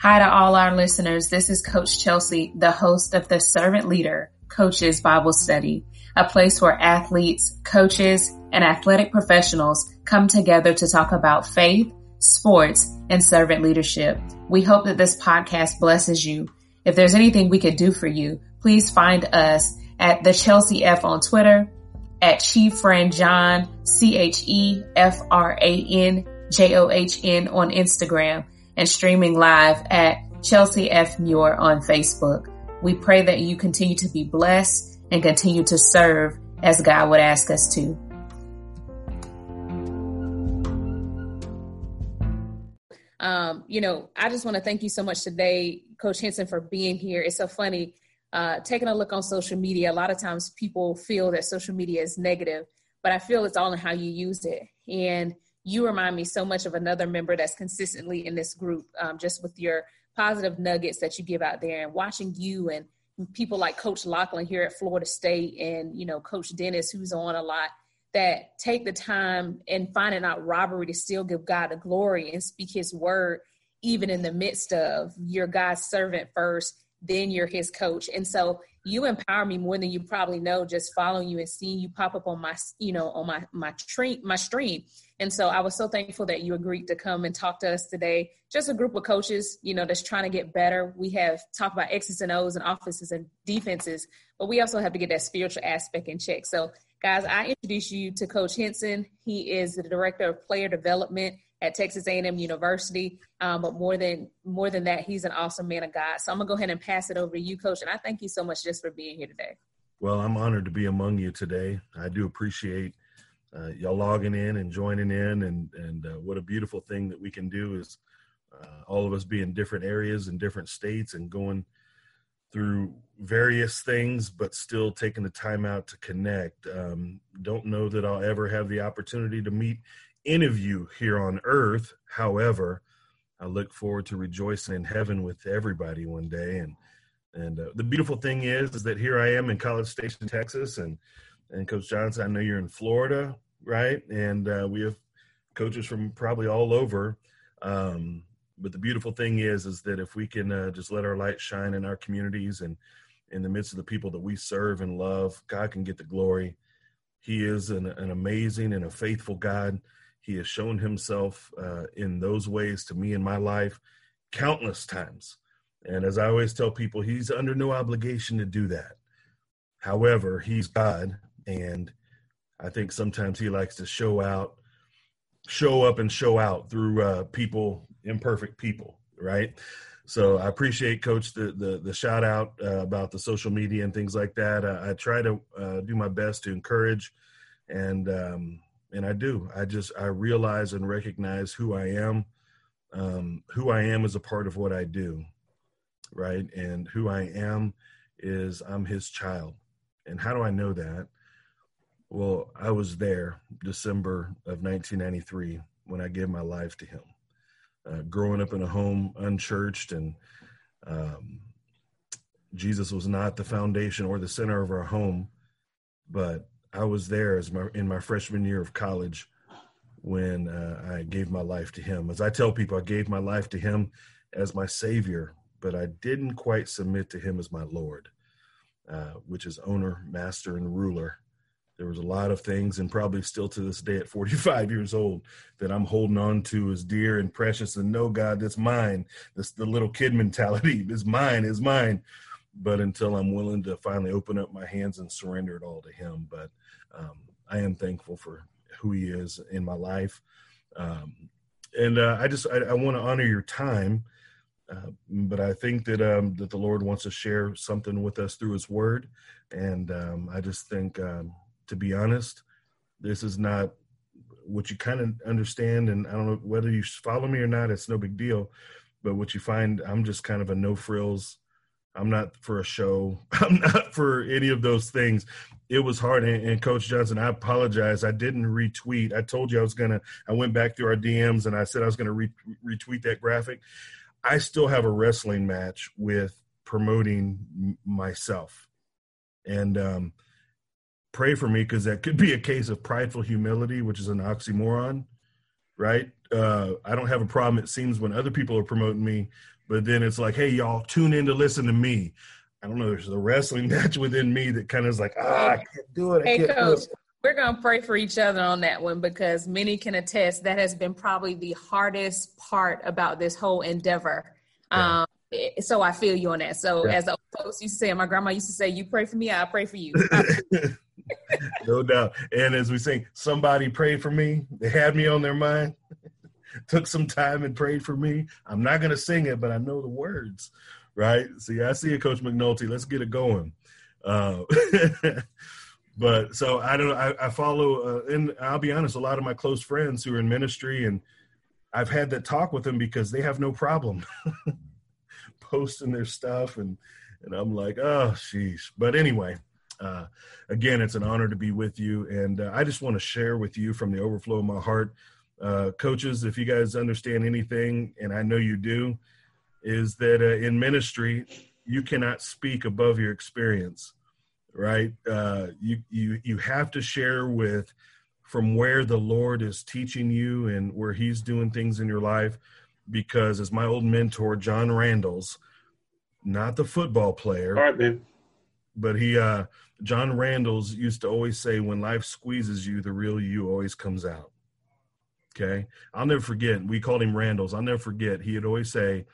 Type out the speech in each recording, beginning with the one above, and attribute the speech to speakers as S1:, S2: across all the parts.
S1: Hi to all our listeners. This is Coach Chelsea, the host of the Servant Leader Coaches Bible Study, a place where athletes, coaches, and athletic professionals come together to talk about faith, sports, and servant leadership. We hope that this podcast blesses you. If there's anything we could do for you, please find us at the Chelsea F on Twitter, at Chief Friend John, C H E F R A N J O H N on Instagram and streaming live at Chelsea F. Muir on Facebook. We pray that you continue to be blessed and continue to serve as God would ask us to. Um, you know, I just want to thank you so much today, Coach Hinson, for being here. It's so funny. Uh, taking a look on social media, a lot of times people feel that social media is negative, but I feel it's all in how you use it. And you remind me so much of another member that's consistently in this group, um, just with your positive nuggets that you give out there and watching you and people like Coach Lachlan here at Florida State and, you know, Coach Dennis, who's on a lot that take the time and finding out robbery to still give God the glory and speak his word, even in the midst of your God's servant first, then you're his coach. And so you empower me more than you probably know just following you and seeing you pop up on my you know on my my stream my stream and so i was so thankful that you agreed to come and talk to us today just a group of coaches you know that's trying to get better we have talked about x's and o's and offenses and defenses but we also have to get that spiritual aspect in check so guys i introduce you to coach hinson he is the director of player development at Texas A&M University. Um, but more than more than that, he's an awesome man of God. So I'm gonna go ahead and pass it over to you, Coach. And I thank you so much just for being here today.
S2: Well, I'm honored to be among you today. I do appreciate uh, y'all logging in and joining in, and and uh, what a beautiful thing that we can do is uh, all of us be in different areas and different states and going through various things, but still taking the time out to connect. Um, don't know that I'll ever have the opportunity to meet any of you here on earth. However, I look forward to rejoicing in heaven with everybody one day. And and uh, the beautiful thing is, is that here I am in College Station, Texas, and and Coach Johnson, I know you're in Florida, right? And uh, we have coaches from probably all over. Um, but the beautiful thing is, is that if we can uh, just let our light shine in our communities and in the midst of the people that we serve and love, God can get the glory. He is an, an amazing and a faithful God. He has shown himself uh, in those ways to me in my life countless times. And as I always tell people, he's under no obligation to do that. However, he's God, and I think sometimes he likes to show out, show up and show out through uh, people, imperfect people, right? So I appreciate, Coach, the the, the shout out uh, about the social media and things like that. I, I try to uh, do my best to encourage and um, and I do. I just I realize and recognize who I am. Um, who I am is a part of what I do, right? And who I am is I'm His child. And how do I know that? Well, I was there December of 1993 when I gave my life to Him. Uh, growing up in a home unchurched and um, Jesus was not the foundation or the center of our home, but I was there as my in my freshman year of college when uh, I gave my life to Him. As I tell people, I gave my life to Him as my Savior, but I didn't quite submit to Him as my Lord, uh, which is owner, master, and ruler. There was a lot of things, and probably still to this day at 45 years old, that I'm holding on to as dear and precious. And no, God, that's mine. That's the little kid mentality. is mine. is mine but until I'm willing to finally open up my hands and surrender it all to Him. But um, I am thankful for who He is in my life, um, and uh, I just I, I want to honor your time. Uh, but I think that um, that the Lord wants to share something with us through His Word, and um, I just think, um, to be honest, this is not what you kind of understand. And I don't know whether you follow me or not; it's no big deal. But what you find, I'm just kind of a no frills I'm not for a show. I'm not for any of those things. It was hard. And, and, Coach Johnson, I apologize. I didn't retweet. I told you I was going to, I went back through our DMs and I said I was going to re- retweet that graphic. I still have a wrestling match with promoting myself. And um, pray for me because that could be a case of prideful humility, which is an oxymoron, right? Uh, I don't have a problem, it seems, when other people are promoting me but then it's like, hey, y'all, tune in to listen to me. I don't know. There's a wrestling match within me that kind of is like, ah, I can't do it. I
S1: hey,
S2: coach,
S1: we're going to pray for each other on that one because many can attest that has been probably the hardest part about this whole endeavor. Yeah. Um, so I feel you on that. So yeah. as the folks used to say, my grandma used to say, "You pray for me, I pray for you."
S2: no doubt. And as we sing, somebody prayed for me. They had me on their mind. Took some time and prayed for me. I'm not going to sing it, but I know the words, right? See, I see it, Coach McNulty. Let's get it going. Uh, but so I don't. I, I follow, uh, and I'll be honest. A lot of my close friends who are in ministry, and I've had that talk with them because they have no problem posting their stuff, and and I'm like, oh, sheesh. But anyway, uh, again, it's an honor to be with you. And uh, I just want to share with you from the overflow of my heart. Uh, coaches, if you guys understand anything, and I know you do, is that uh, in ministry, you cannot speak above your experience, right? Uh, you, you, you have to share with from where the Lord is teaching you and where He's doing things in your life. Because as my old mentor, John Randalls, not the football player.
S3: All right, man.
S2: But he, uh, John Randalls used to always say, when life squeezes you, the real you always comes out. Okay. I'll never forget. We called him Randalls. I'll never forget. He'd always say,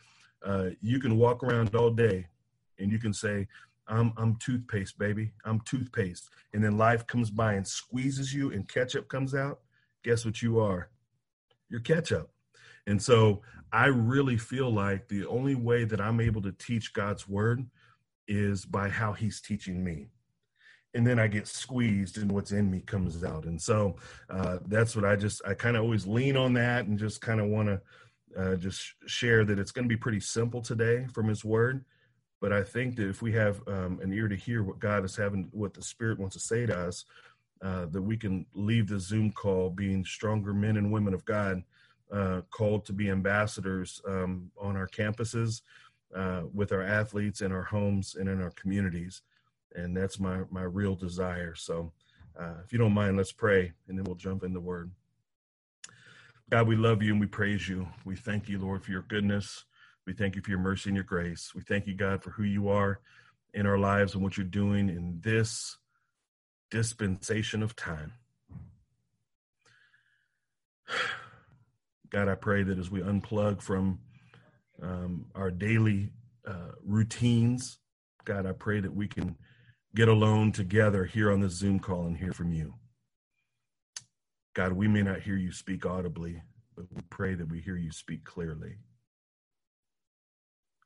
S2: uh, you can walk around all day and you can say, I'm, I'm toothpaste, baby. I'm toothpaste. And then life comes by and squeezes you and ketchup comes out. Guess what you are? You're ketchup. And so I really feel like the only way that I'm able to teach God's word is by how he's teaching me and then I get squeezed and what's in me comes out. And so uh, that's what I just, I kind of always lean on that and just kind of want to uh, just share that it's going to be pretty simple today from his word. But I think that if we have um, an ear to hear what God is having, what the Spirit wants to say to us, uh, that we can leave the Zoom call being stronger men and women of God, uh, called to be ambassadors um, on our campuses, uh, with our athletes in our homes and in our communities and that's my my real desire. So, uh, if you don't mind, let's pray, and then we'll jump in the Word. God, we love you and we praise you. We thank you, Lord, for your goodness. We thank you for your mercy and your grace. We thank you, God, for who you are in our lives and what you're doing in this dispensation of time. God, I pray that as we unplug from um, our daily uh, routines, God, I pray that we can get alone together here on this Zoom call and hear from you. God, we may not hear you speak audibly, but we pray that we hear you speak clearly.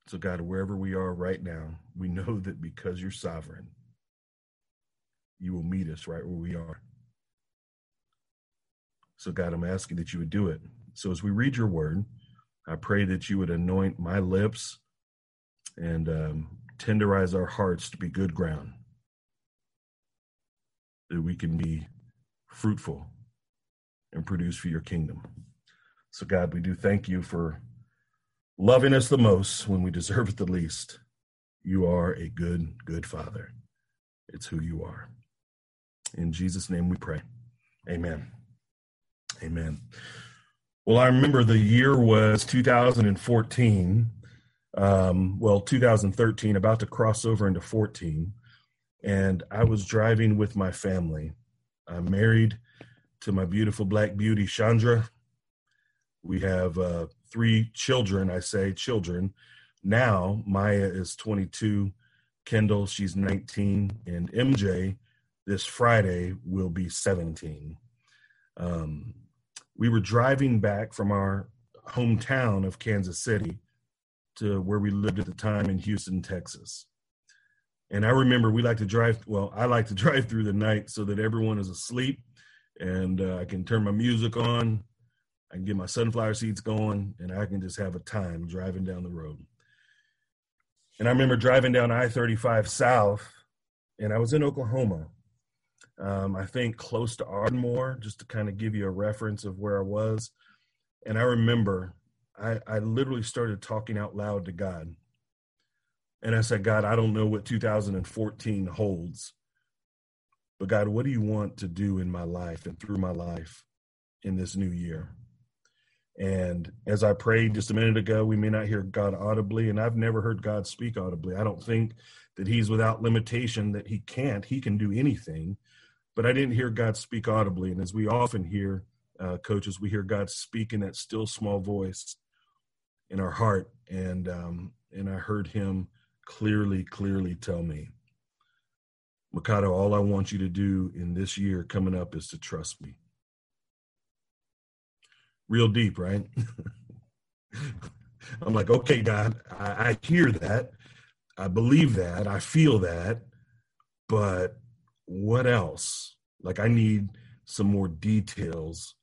S2: So, God, wherever we are right now, we know that because you're sovereign, you will meet us right where we are. So, God, I'm asking that you would do it. So, as we read your word, I pray that you would anoint my lips and um, tenderize our hearts to be good ground that we can be fruitful and produce for your kingdom. So, God, we do thank you for loving us the most when we deserve it the least. You are a good, good Father. It's who you are. In Jesus' name we pray. Amen. Amen. Well, I remember the year was 2014. Um, well, 2013, about to cross over into 14 and I was driving with my family. I'm married to my beautiful black beauty, Chandra. We have uh, three children, I say children. Now, Maya is 22, Kendall, she's 19, and MJ this Friday will be 17. Um, we were driving back from our hometown of Kansas City to where we lived at the time in Houston, Texas. And I remember we like to drive. Well, I like to drive through the night so that everyone is asleep, and uh, I can turn my music on. I can get my sunflower seeds going, and I can just have a time driving down the road. And I remember driving down I-35 South, and I was in Oklahoma. Um, I think close to Ardmore, just to kind of give you a reference of where I was. And I remember I, I literally started talking out loud to God and I said, God, I don't know what 2014 holds, but God, what do you want to do in my life and through my life in this new year? And as I prayed just a minute ago, we may not hear God audibly, and I've never heard God speak audibly. I don't think that He's without limitation, that He can't, He can do anything. But I didn't hear God speak audibly. And as we often hear, uh, coaches, we hear God speak in that still small voice in our heart. And, um, and I heard Him clearly, clearly tell me, Mikado, all I want you to do in this year coming up is to trust me real deep, right? I'm like, okay, God, I, I, hear that. I believe that. I feel that. But what else? Like, I need some more details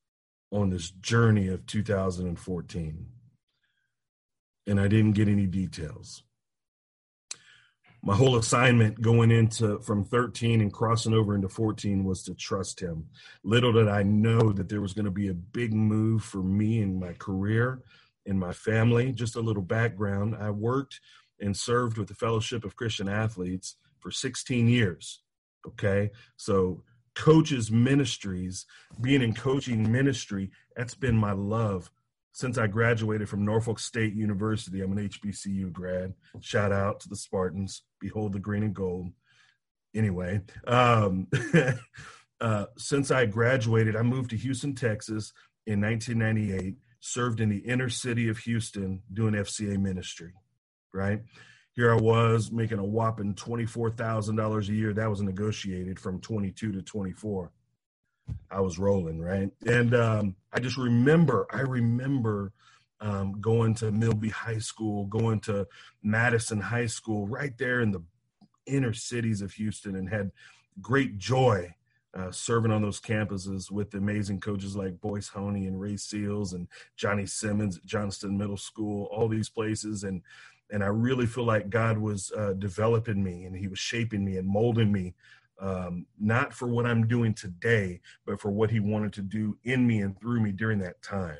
S2: on this journey of 2014. And I didn't get any details my whole assignment going into from 13 and crossing over into 14 was to trust him. Little did I know that there was going to be a big move for me in my career, in my family. Just a little background I worked and served with the Fellowship of Christian Athletes for 16 years. Okay. So, coaches ministries, being in coaching ministry, that's been my love since I graduated from Norfolk State University. I'm an HBCU grad. Shout out to the Spartans. Behold the green and gold. Anyway, um, uh, since I graduated, I moved to Houston, Texas in 1998, served in the inner city of Houston doing FCA ministry, right? Here I was making a whopping $24,000 a year. That was negotiated from 22 to 24. I was rolling, right? And um, I just remember, I remember um, going to Milby High School, going to Madison High School, right there in the inner cities of Houston, and had great joy uh, serving on those campuses with amazing coaches like Boyce Honey and Ray Seals and Johnny Simmons at Johnston Middle School, all these places, and and I really feel like God was uh, developing me and He was shaping me and molding me um, not for what I'm doing today, but for what he wanted to do in me and through me during that time.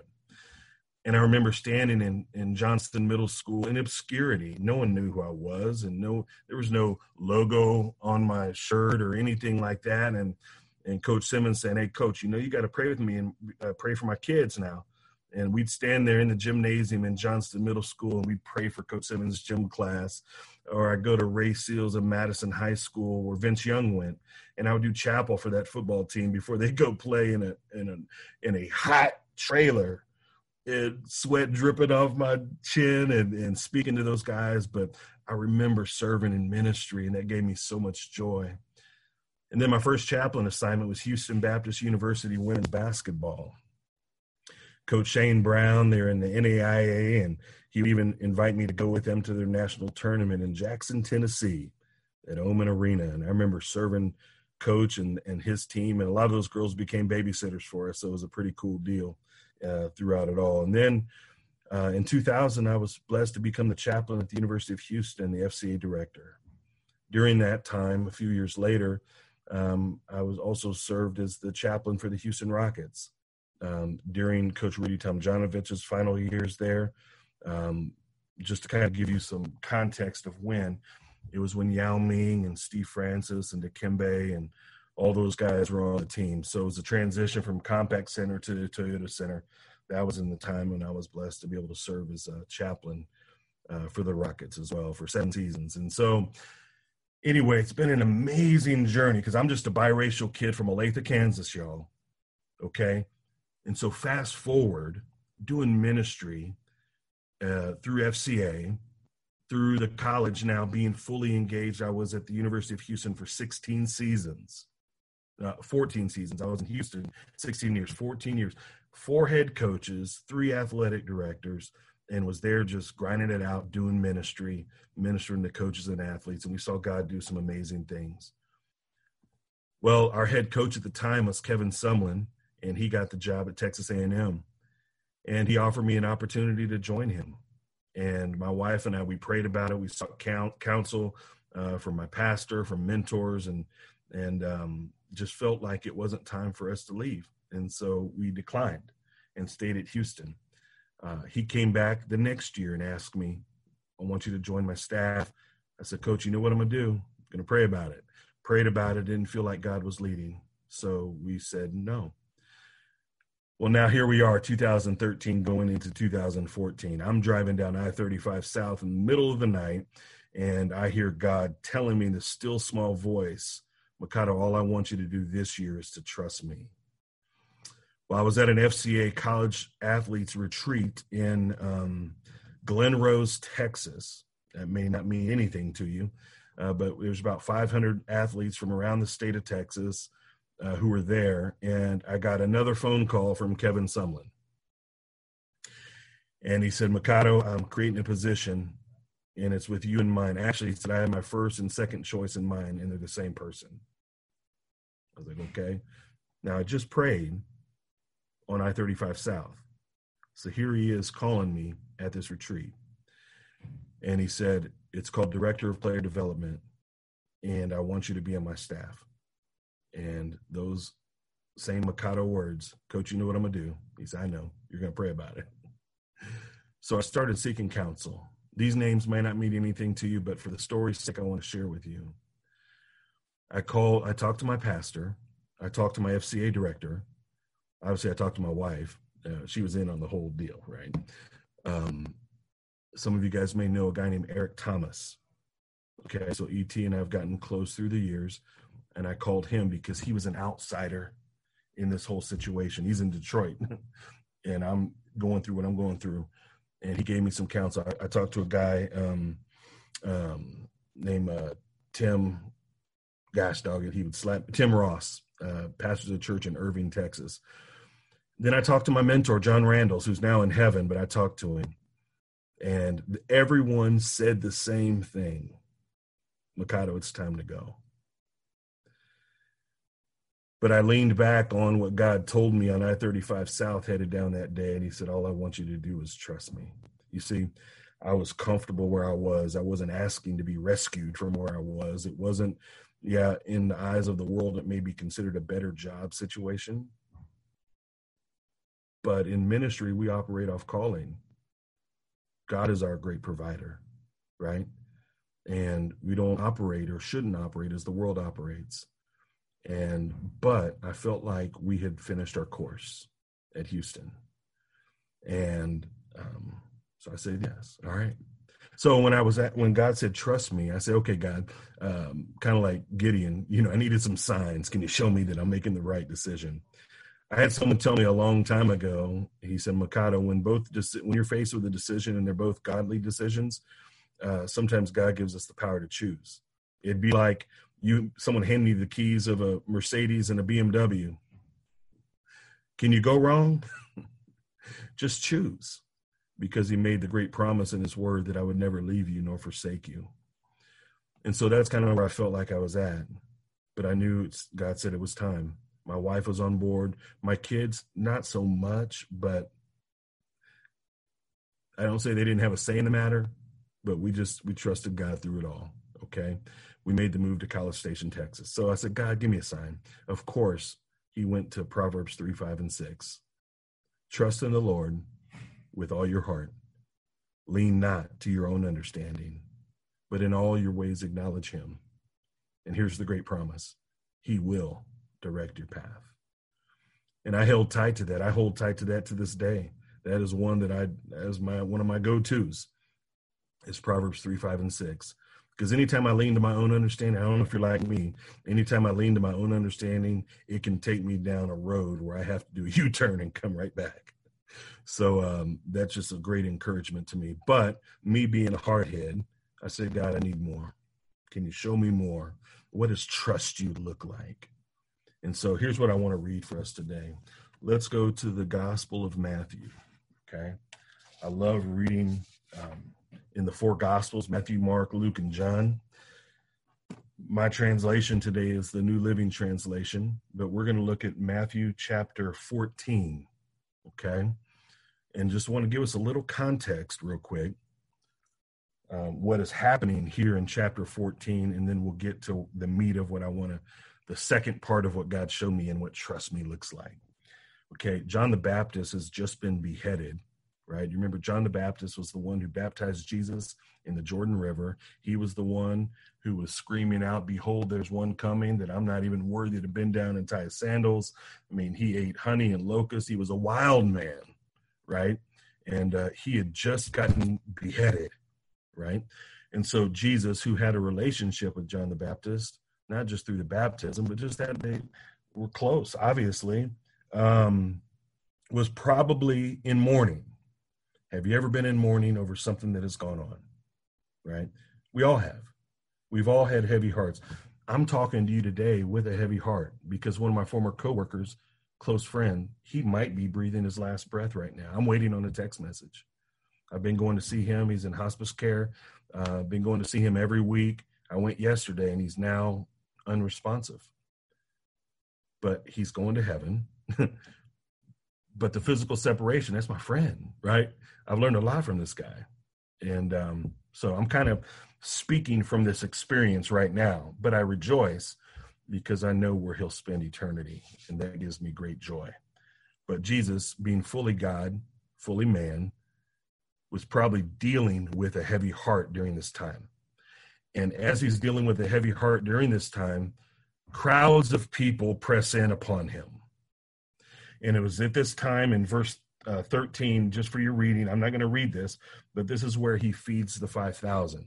S2: And I remember standing in, in Johnston Middle School in obscurity. No one knew who I was, and no, there was no logo on my shirt or anything like that. And and Coach Simmons saying, "Hey, Coach, you know you got to pray with me and uh, pray for my kids now." And we'd stand there in the gymnasium in Johnston Middle School, and we'd pray for Coach Simmons' gym class or I go to Ray Seals in Madison High School where Vince Young went, and I would do chapel for that football team before they go play in a in a in a hot trailer, and sweat dripping off my chin and and speaking to those guys. But I remember serving in ministry, and that gave me so much joy. And then my first chaplain assignment was Houston Baptist University women's basketball. Coach Shane Brown, they're in the NAIA, and he would even invite me to go with them to their national tournament in Jackson, Tennessee, at Oman Arena. And I remember serving coach and, and his team, and a lot of those girls became babysitters for us. So it was a pretty cool deal uh, throughout it all. And then uh, in 2000, I was blessed to become the chaplain at the University of Houston, the FCA director. During that time, a few years later, um, I was also served as the chaplain for the Houston Rockets um, during Coach Rudy Tomjanovich's final years there. Um, just to kind of give you some context of when, it was when Yao Ming and Steve Francis and Dikembe and all those guys were on the team. So it was a transition from Compaq Center to the Toyota Center. That was in the time when I was blessed to be able to serve as a chaplain uh, for the Rockets as well for seven seasons. And so, anyway, it's been an amazing journey because I'm just a biracial kid from Olathe, Kansas, y'all. Okay. And so, fast forward, doing ministry uh, through FCA, through the college now being fully engaged. I was at the University of Houston for 16 seasons, uh, 14 seasons. I was in Houston 16 years, 14 years, four head coaches, three athletic directors, and was there just grinding it out, doing ministry, ministering to coaches and athletes. And we saw God do some amazing things. Well, our head coach at the time was Kevin Sumlin, and he got the job at Texas A&M and he offered me an opportunity to join him. And my wife and I, we prayed about it. We sought counsel uh, from my pastor, from mentors, and and um, just felt like it wasn't time for us to leave. And so we declined and stayed at Houston. Uh, he came back the next year and asked me, "I want you to join my staff." I said, "Coach, you know what I'm gonna do? I'm gonna pray about it." Prayed about it. Didn't feel like God was leading, so we said no Well, now here we are, 2013 going into 2014. I'm driving down I 35 South in the middle of the night, and I hear God telling me in this still small voice, Mikado, all I want you to do this year is to trust me. Well, I was at an FCA college athletes retreat in um, Glen Rose, Texas. That may not mean anything to you, uh, but there's about 500 athletes from around the state of Texas uh, who were there, and I got another phone call from Kevin Sumlin. And he said, Mikado, I'm creating a position, and it's with you in mind. Actually, he said, I have my first and second choice in mind, and they're the same person. I was like, okay. Now, I just prayed on I 35 South. So here he is calling me at this retreat. And he said, It's called Director of Player Development, and I want you to be on my staff. And those same Mikado words, Coach, you know what I'm going to do? He said, I know. You're going to pray about it. So I started seeking counsel. These names may not mean anything to you, but for the story's sake, I want to share with you. I call, I talked to my pastor. I talked to my FCA director. Obviously, I talked to my wife. Uh, she was in on the whole deal, right? Um, some of you guys may know a guy named Eric Thomas. Okay, so ET and I have gotten close through the years and I called him because he was an outsider in this whole situation. He's in Detroit, and I'm going through what I'm going through, and he gave me some counsel. I, I talked to a guy um, um, named uh, Tim. Gosh, dog, and he would slap Tim Ross, uh, pastor of the church in Irving, Texas. Then I talked to my mentor, John Randalls, who's now in heaven, but I talked to him, and everyone said the same thing. Mikado, it's time to go. But I leaned back on what God told me on I 35 South headed down that day. And He said, All I want you to do is trust me. You see, I was comfortable where I was. I wasn't asking to be rescued from where I was. It wasn't, yeah, in the eyes of the world, it may be considered a better job situation. But in ministry, we operate off calling. God is our great provider, right? And we don't operate or shouldn't operate as the world operates and but i felt like we had finished our course at houston. And um, so i said yes. All right. So when i was at when god said trust me i said okay god um, kind of like gideon you know i needed some signs. Can you show me that i'm making the right decision? I had someone tell me a long time ago he said mikado when both just when you're faced with a decision and they're both godly decisions uh, sometimes god gives us the power to choose. It'd be like you someone hand me the keys of a Mercedes and a BMW. Can you go wrong? Just choose because he made the great promise in his word that I would never leave you nor forsake you. And so that's kind of where I felt like I was at. But I knew God said it was time. My wife was on board. My kids, not so much, but I don't say they didn't have a say in the matter, but we just we trusted God through it all. Okay we made the move to College Station, Texas. So I said, God, give me a sign. Of course, he went to Proverbs 3, 5, and 6. Trust in the Lord with all your heart. Lean not to your own understanding, but in all your ways acknowledge him. And here's the great promise He will direct your path. And I held tight to that. I hold tight to that to this day. That is one that I, as my one of my go-tos, is Proverbs 3, 5, and 6 because anytime I lean to my own understanding, I don't know if you're like me, anytime I lean to my own understanding, it can take me down a road where I have to do a U turn and come right back. So um, that's just a great encouragement to me. But me being a hardhead, I said, God, I need more. Can you show me more? What does trust you look like? And so here's what I want to read for us today. Let's go to the Gospel of Matthew. Okay. I love reading um, in the four Gospels Matthew, Mark, Luke, and John. My translation today is the New Living Translation, but we're going to look at Matthew chapter 14. Okay. And just want to give us a little context, real quick, um, what is happening here in chapter 14, and then we'll get to the meat of what I want to, the second part of what God showed me and what trust me looks like. Okay. John the Baptist has just been beheaded right? You remember John the Baptist was the one who baptized Jesus in the Jordan River. He was the one who was screaming out, Behold, there's one coming that I'm not even worthy to bend down and tie his sandals. I mean, he ate honey and locusts. He was a wild man, right? And uh, he had just gotten beheaded, right? And so Jesus, who had a relationship with John the Baptist, not just through the baptism, but just that they were close, obviously, um, was probably in mourning. Have you ever been in mourning over something that has gone on? Right? We all have. We've all had heavy hearts. I'm talking to you today with a heavy heart because one of my former coworkers, close friend, he might be breathing his last breath right now. I'm waiting on a text message. I've been going to see him. He's in hospice care. Uh, been going to see him every week. I went yesterday and he's now unresponsive. But he's going to heaven. but the physical separation, that's my friend, right? I've learned a lot from this guy. And um, so I'm kind of speaking from this experience right now, but I rejoice because I know where he'll spend eternity. And that gives me great joy. But Jesus, being fully God, fully man, was probably dealing with a heavy heart during this time. And as he's dealing with a heavy heart during this time, crowds of people press in upon him. And it was at this time in verse uh, 13, just for your reading, I'm not going to read this, but this is where he feeds the 5,000.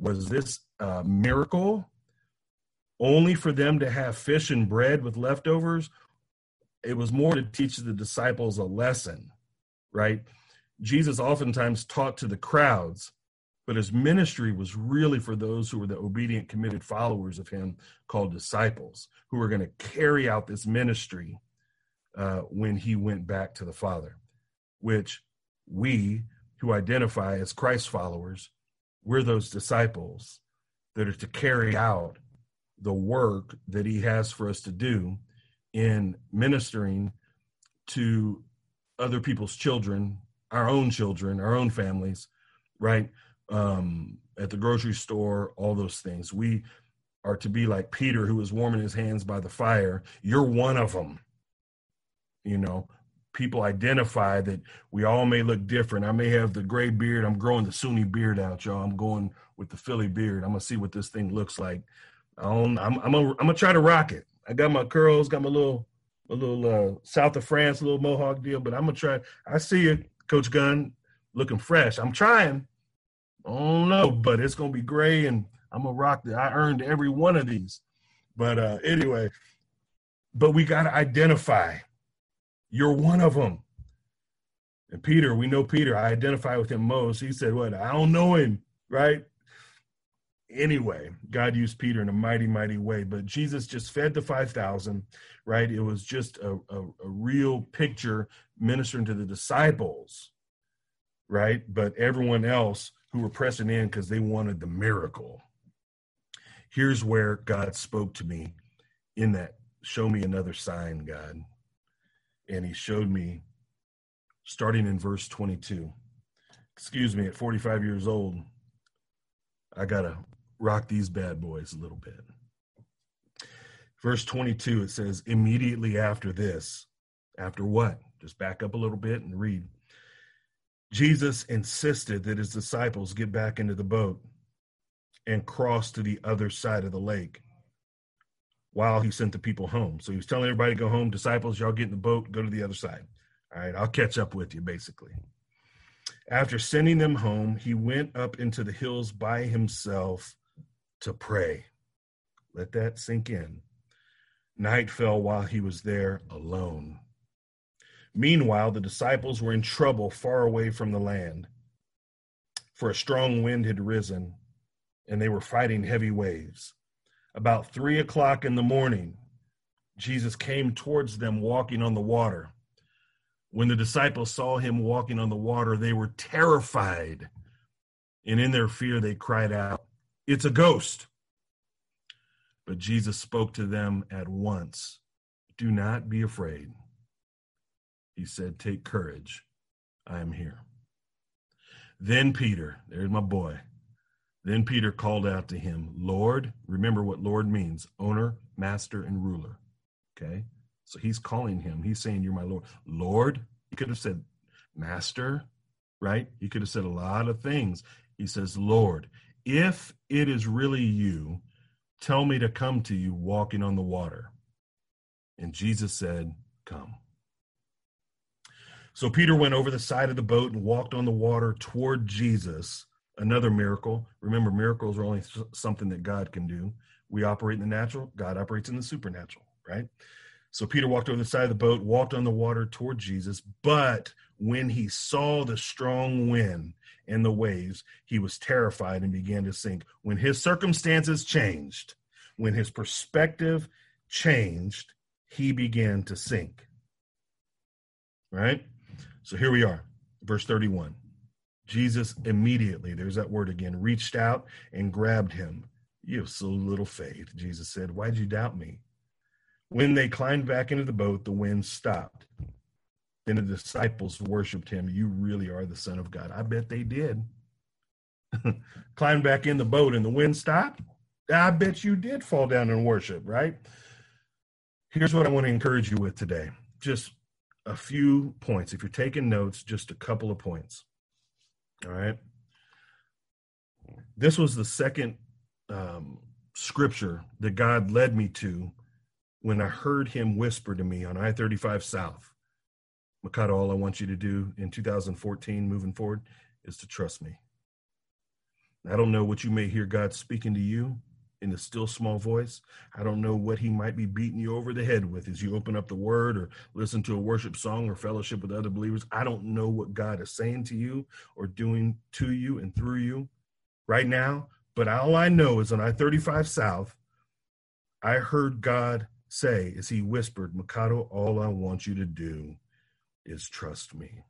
S2: Was this a miracle only for them to have fish and bread with leftovers? It was more to teach the disciples a lesson, right? Jesus oftentimes taught to the crowds, but his ministry was really for those who were the obedient, committed followers of him, called disciples, who were going to carry out this ministry uh, when he went back to the Father, which we who identify as Christ followers, we're those disciples that are to carry out the work that he has for us to do in ministering to other people's children our own children, our own families, right? Um, at the grocery store, all those things. We are to be like Peter, who was warming his hands by the fire. You're one of them. You know, people identify that we all may look different. I may have the gray beard. I'm growing the Sunni beard out, y'all. I'm going with the Philly beard. I'm gonna see what this thing looks like. I don't, I'm I'm gonna, I'm try to rock it. I got my curls, got my little a little uh, south of France, little mohawk deal, but I'm gonna try. I see it. Coach Gunn looking fresh. I'm trying. I don't know, but it's gonna be gray, and I'm gonna rock it. I earned every one of these. But uh, anyway, but we gotta identify. You're one of them. And Peter, we know Peter. I identify with him most. He said, "What? I don't know him, right?" Anyway, God used Peter in a mighty, mighty way. But Jesus just fed the five thousand, right? It was just a, a, a real picture ministering to the disciples, right? But everyone else who were pressing in because they wanted the miracle. Here's where God spoke to me in that show me another sign, God. And he showed me starting in verse 22. Excuse me, at 45 years old, I got to rock these bad boys a little bit. Verse 22, it says, immediately after this, after what? Just back up a little bit and read. Jesus insisted that his disciples get back into the boat and cross to the other side of the lake while he sent the people home. So he was telling everybody to go home. Disciples, y'all get in the boat, go to the other side. All right, I'll catch up with you, basically. After sending them home, he went up into the hills by himself to pray. Let that sink in. Night fell while he was there alone. Meanwhile, the disciples were in trouble far away from the land, for a strong wind had risen, and they were fighting heavy waves. About three o'clock in the morning, Jesus came towards them walking on the water. When the disciples saw him walking on the water, they were terrified, and in their fear, they cried out, It's a ghost! But Jesus spoke to them at once Do not be afraid. He said, Take courage. I am here. Then Peter, there's my boy. Then Peter called out to him, Lord, remember what Lord means owner, master, and ruler. Okay? So he's calling him. He's saying, You're my Lord. Lord, he could have said, Master, right? He could have said a lot of things. He says, Lord, if it is really you, tell me to come to you walking on the water. And Jesus said, Come. So Peter went over the side of the boat and walked on the water toward Jesus. Another miracle. Remember, miracles are only something that God can do. We operate in the natural, God operates in the supernatural, right? So Peter walked over the side of the boat, walked on the water toward Jesus. But when he saw the strong wind and the waves, he was terrified and began to sink. When his circumstances changed, when his perspective changed, he began to sink. Right? So here we are, verse 31. Jesus immediately, there's that word again, reached out and grabbed him. You have so little faith, Jesus said. Why'd you doubt me? When they climbed back into the boat, the wind stopped. Then the disciples worshiped him. You really are the Son of God. I bet they did. climbed back in the boat and the wind stopped. I bet you did fall down and worship, right? Here's what I want to encourage you with today. Just a few points. If you're taking notes, just a couple of points. All right. This was the second um, scripture that God led me to when I heard him whisper to me on I 35 South. Mikado, all I want you to do in 2014 moving forward is to trust me. I don't know what you may hear God speaking to you, in the still small voice. I don't know what he might be beating you over the head with as you open up the word or listen to a worship song or fellowship with other believers. I don't know what God is saying to you or doing to you and through you right now. But all I know is on I 35 South, I heard God say as he whispered, Mikado, all I want you to do is trust me.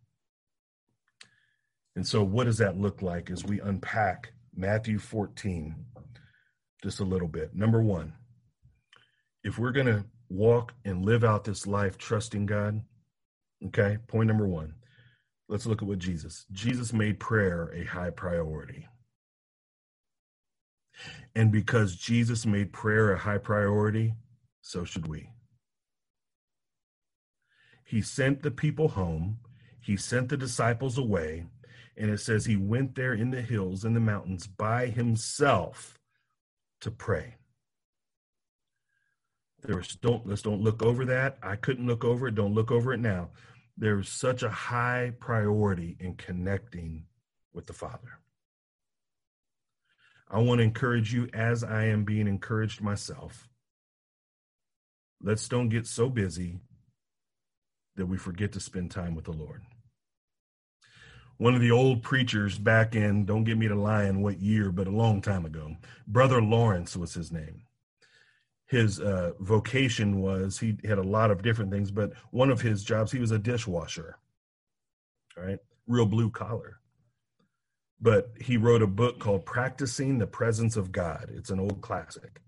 S2: And so, what does that look like as we unpack Matthew 14? Just a little bit. Number one, if we're going to walk and live out this life trusting God, okay, point number one, let's look at what Jesus. Jesus made prayer a high priority. And because Jesus made prayer a high priority, so should we. He sent the people home, he sent the disciples away, and it says he went there in the hills and the mountains by himself to pray. There's don't let's don't look over that. I couldn't look over it. Don't look over it now. There's such a high priority in connecting with the Father. I want to encourage you as I am being encouraged myself. Let's don't get so busy that we forget to spend time with the Lord one of the old preachers back in, don't get me to lie in what year, but a long time ago. Brother Lawrence was his name. His uh, vocation was he had a lot of different things, but one of his jobs, he was a dishwasher, right? Real blue collar. But he wrote a book called Practicing the Presence of God. It's an old classic.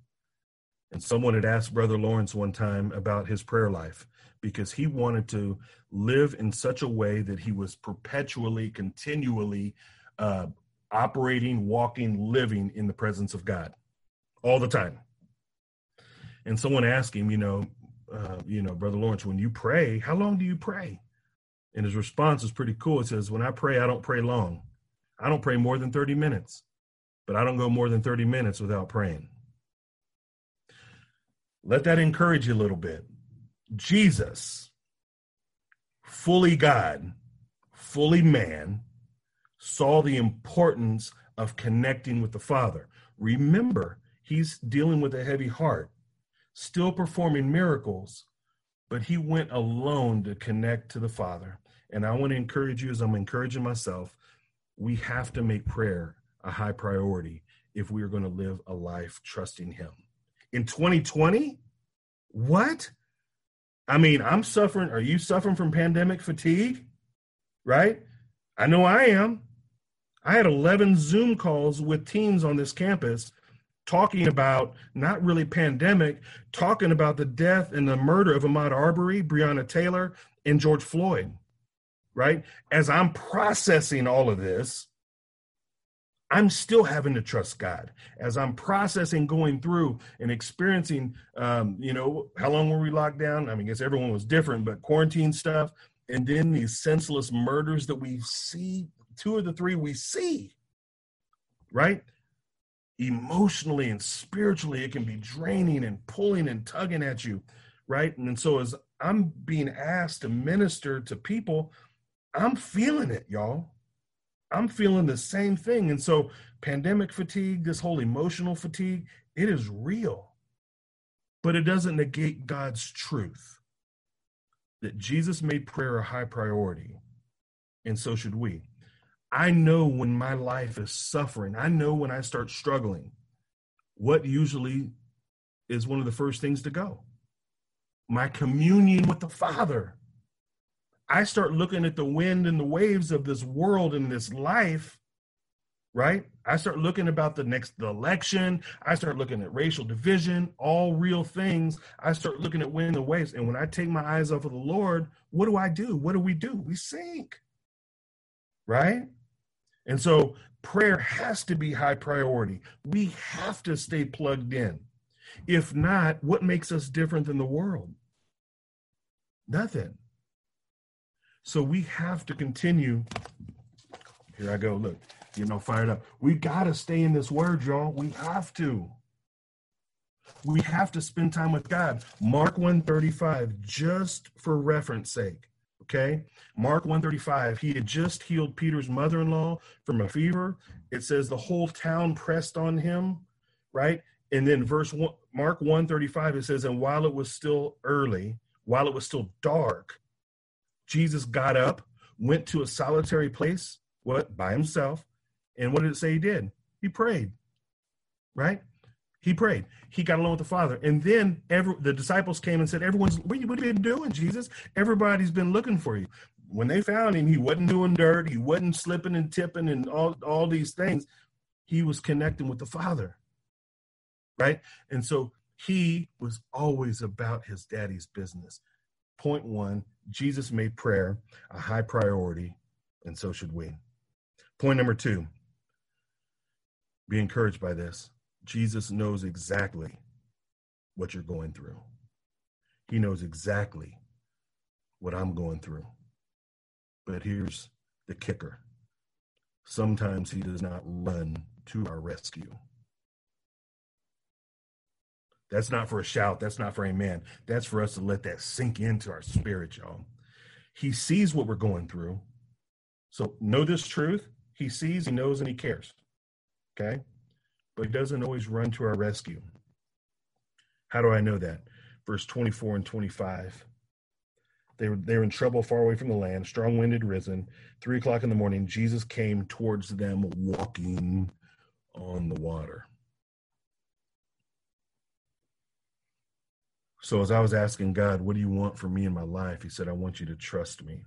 S2: And someone had asked Brother Lawrence one time about his prayer life because he wanted to live in such a way that he was perpetually, continually uh, operating, walking, living in the presence of God all the time. And someone asked him, you know, uh, you know, Brother Lawrence, when you pray, how long do you pray? And his response is pretty cool. It says, When I pray, I don't pray long. I don't pray more than 30 minutes, but I don't go more than 30 minutes without praying. Let that encourage you a little bit. Jesus, fully God, fully man, saw the importance of connecting with the Father. Remember, he's dealing with a heavy heart, still performing miracles, but he went alone to connect to the Father. And I want to encourage you, as I'm encouraging myself, we have to make prayer a high priority if we are going to live a life trusting him. In 2020, what? I mean, I'm suffering. Are you suffering from pandemic fatigue? Right? I know I am. I had 11 Zoom calls with teams on this campus talking about not really pandemic, talking about the death and the murder of Ahmaud Arbery, Breonna Taylor, and George Floyd. Right? As I'm processing all of this, I'm still having to trust God as I'm processing, going through, and experiencing. Um, you know, how long were we locked down? I mean, I guess everyone was different, but quarantine stuff, and then these senseless murders that we see two of the three we see, right? Emotionally and spiritually, it can be draining and pulling and tugging at you, right? And so as I'm being asked to minister to people, I'm feeling it, y'all. I'm feeling the same thing. And so, pandemic fatigue, this whole emotional fatigue, it is real. But it doesn't negate God's truth that Jesus made prayer a high priority, and so should we. I know when my life is suffering, I know when I start struggling, what usually is one of the first things to go my communion with the Father. I start looking at the wind and the waves of this world and this life, right? I start looking about the next the election. I start looking at racial division, all real things. I start looking at wind and waves. And when I take my eyes off of the Lord, what do I do? What do we do? We sink, right? And so prayer has to be high priority. We have to stay plugged in. If not, what makes us different than the world? Nothing. So we have to continue. Here I go. Look, you know, fired up. We got to stay in this word, y'all. We have to. We have to spend time with God. Mark 135, just for reference sake. Okay. Mark 135, he had just healed Peter's mother in law from a fever. It says the whole town pressed on him, right? And then verse one, Mark 135, it says, and while it was still early, while it was still dark, Jesus got up, went to a solitary place, what, by himself. And what did it say he did? He prayed, right? He prayed. He got along with the Father. And then every, the disciples came and said, Everyone's, what, have you been doing, Jesus? Everybody's been looking for you. When they found him, he wasn't doing dirt. He wasn't slipping and tipping and all, all these things. He was connecting with the Father, right? And so he was always about his daddy's business. Point one Jesus made prayer a high priority, and so should we. Point number two be encouraged by this. Jesus knows exactly what you're going through, He knows exactly what I'm going through. But here's the kicker sometimes He does not run to our rescue. That's not for a shout. That's not for a man. That's for us to let that sink into our spirit, y'all. He sees what we're going through. So know this truth. He sees, he knows, and he cares. Okay? But he doesn't always run to our rescue. How do I know that? Verse 24 and 25. They were, they were in trouble far away from the land. Strong wind had risen. Three o'clock in the morning, Jesus came towards them walking on the water. So as I was asking God, what do you want for me in my life? He said, I want you to trust me.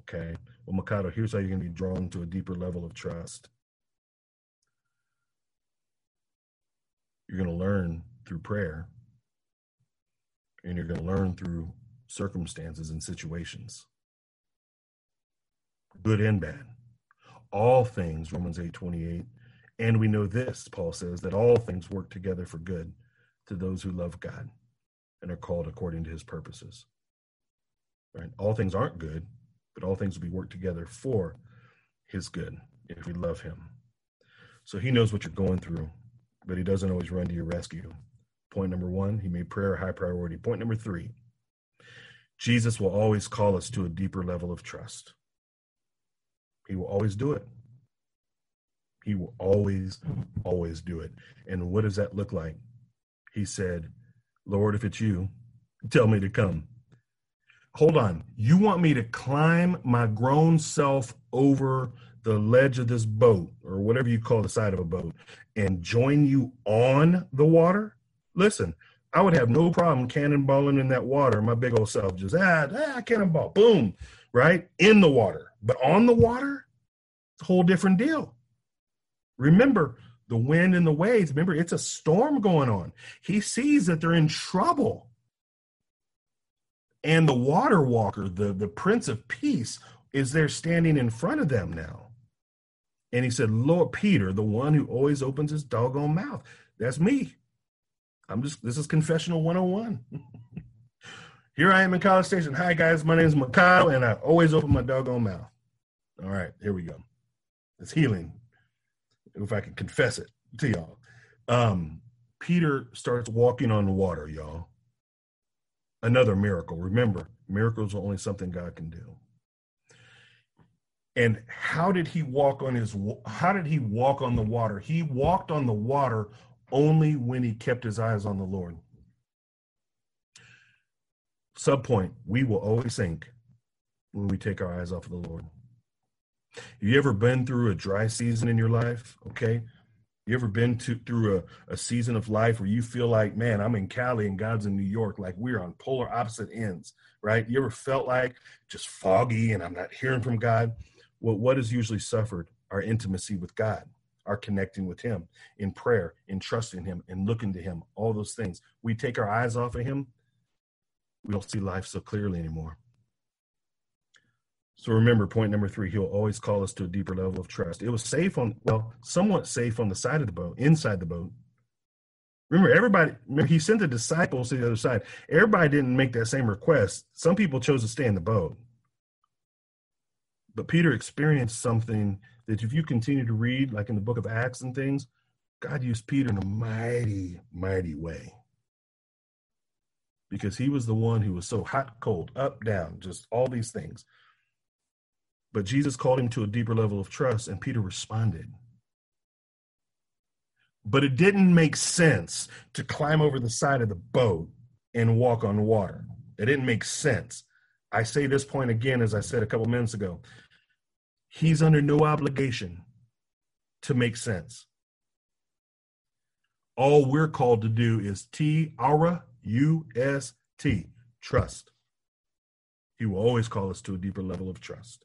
S2: Okay. Well, Mikado, here's how you're going to be drawn to a deeper level of trust. You're going to learn through prayer, and you're going to learn through circumstances and situations, good and bad. All things, Romans 8 28. And we know this, Paul says, that all things work together for good to those who love God and are called according to his purposes. Right? All things aren't good, but all things will be worked together for his good if we love him. So he knows what you're going through, but he doesn't always run to your rescue. Point number one, he made prayer a high priority. Point number three, Jesus will always call us to a deeper level of trust. He will always do it. He will always, always do it. And what does that look like? He said, Lord, if it's you, tell me to come. Hold on. You want me to climb my grown self over the ledge of this boat or whatever you call the side of a boat and join you on the water? Listen, I would have no problem cannonballing in that water. My big old self just, ah, ah cannonball, boom, right? In the water. But on the water, it's a whole different deal. Remember, the wind and the waves. Remember, it's a storm going on. He sees that they're in trouble. And the water walker, the, the Prince of Peace, is there standing in front of them now. And he said, Lord Peter, the one who always opens his doggone mouth. That's me. I'm just, this is Confessional 101. Here I am in College Station. Hi, guys. My name is Mikado, and I always open my doggone mouth. All right, here we go. It's healing. If I can confess it to y'all. Um, Peter starts walking on the water, y'all. Another miracle. Remember, miracles are only something God can do. And how did he walk on his how did he walk on the water? He walked on the water only when he kept his eyes on the Lord. Subpoint, we will always sink when we take our eyes off of the Lord. Have you ever been through a dry season in your life? Okay. You ever been to, through a, a season of life where you feel like, man, I'm in Cali and God's in New York, like we're on polar opposite ends, right? You ever felt like just foggy and I'm not hearing from God? Well, what has usually suffered? Our intimacy with God, our connecting with Him in prayer, in trusting Him, in looking to Him, all those things. We take our eyes off of Him, we don't see life so clearly anymore. So remember, point number three, he'll always call us to a deeper level of trust. It was safe on, well, somewhat safe on the side of the boat, inside the boat. Remember, everybody, remember, he sent the disciples to the other side. Everybody didn't make that same request. Some people chose to stay in the boat. But Peter experienced something that if you continue to read, like in the book of Acts and things, God used Peter in a mighty, mighty way. Because he was the one who was so hot, cold, up, down, just all these things. But Jesus called him to a deeper level of trust, and Peter responded. But it didn't make sense to climb over the side of the boat and walk on water. It didn't make sense. I say this point again, as I said a couple minutes ago. He's under no obligation to make sense. All we're called to do is T, aura, U S T, trust. He will always call us to a deeper level of trust.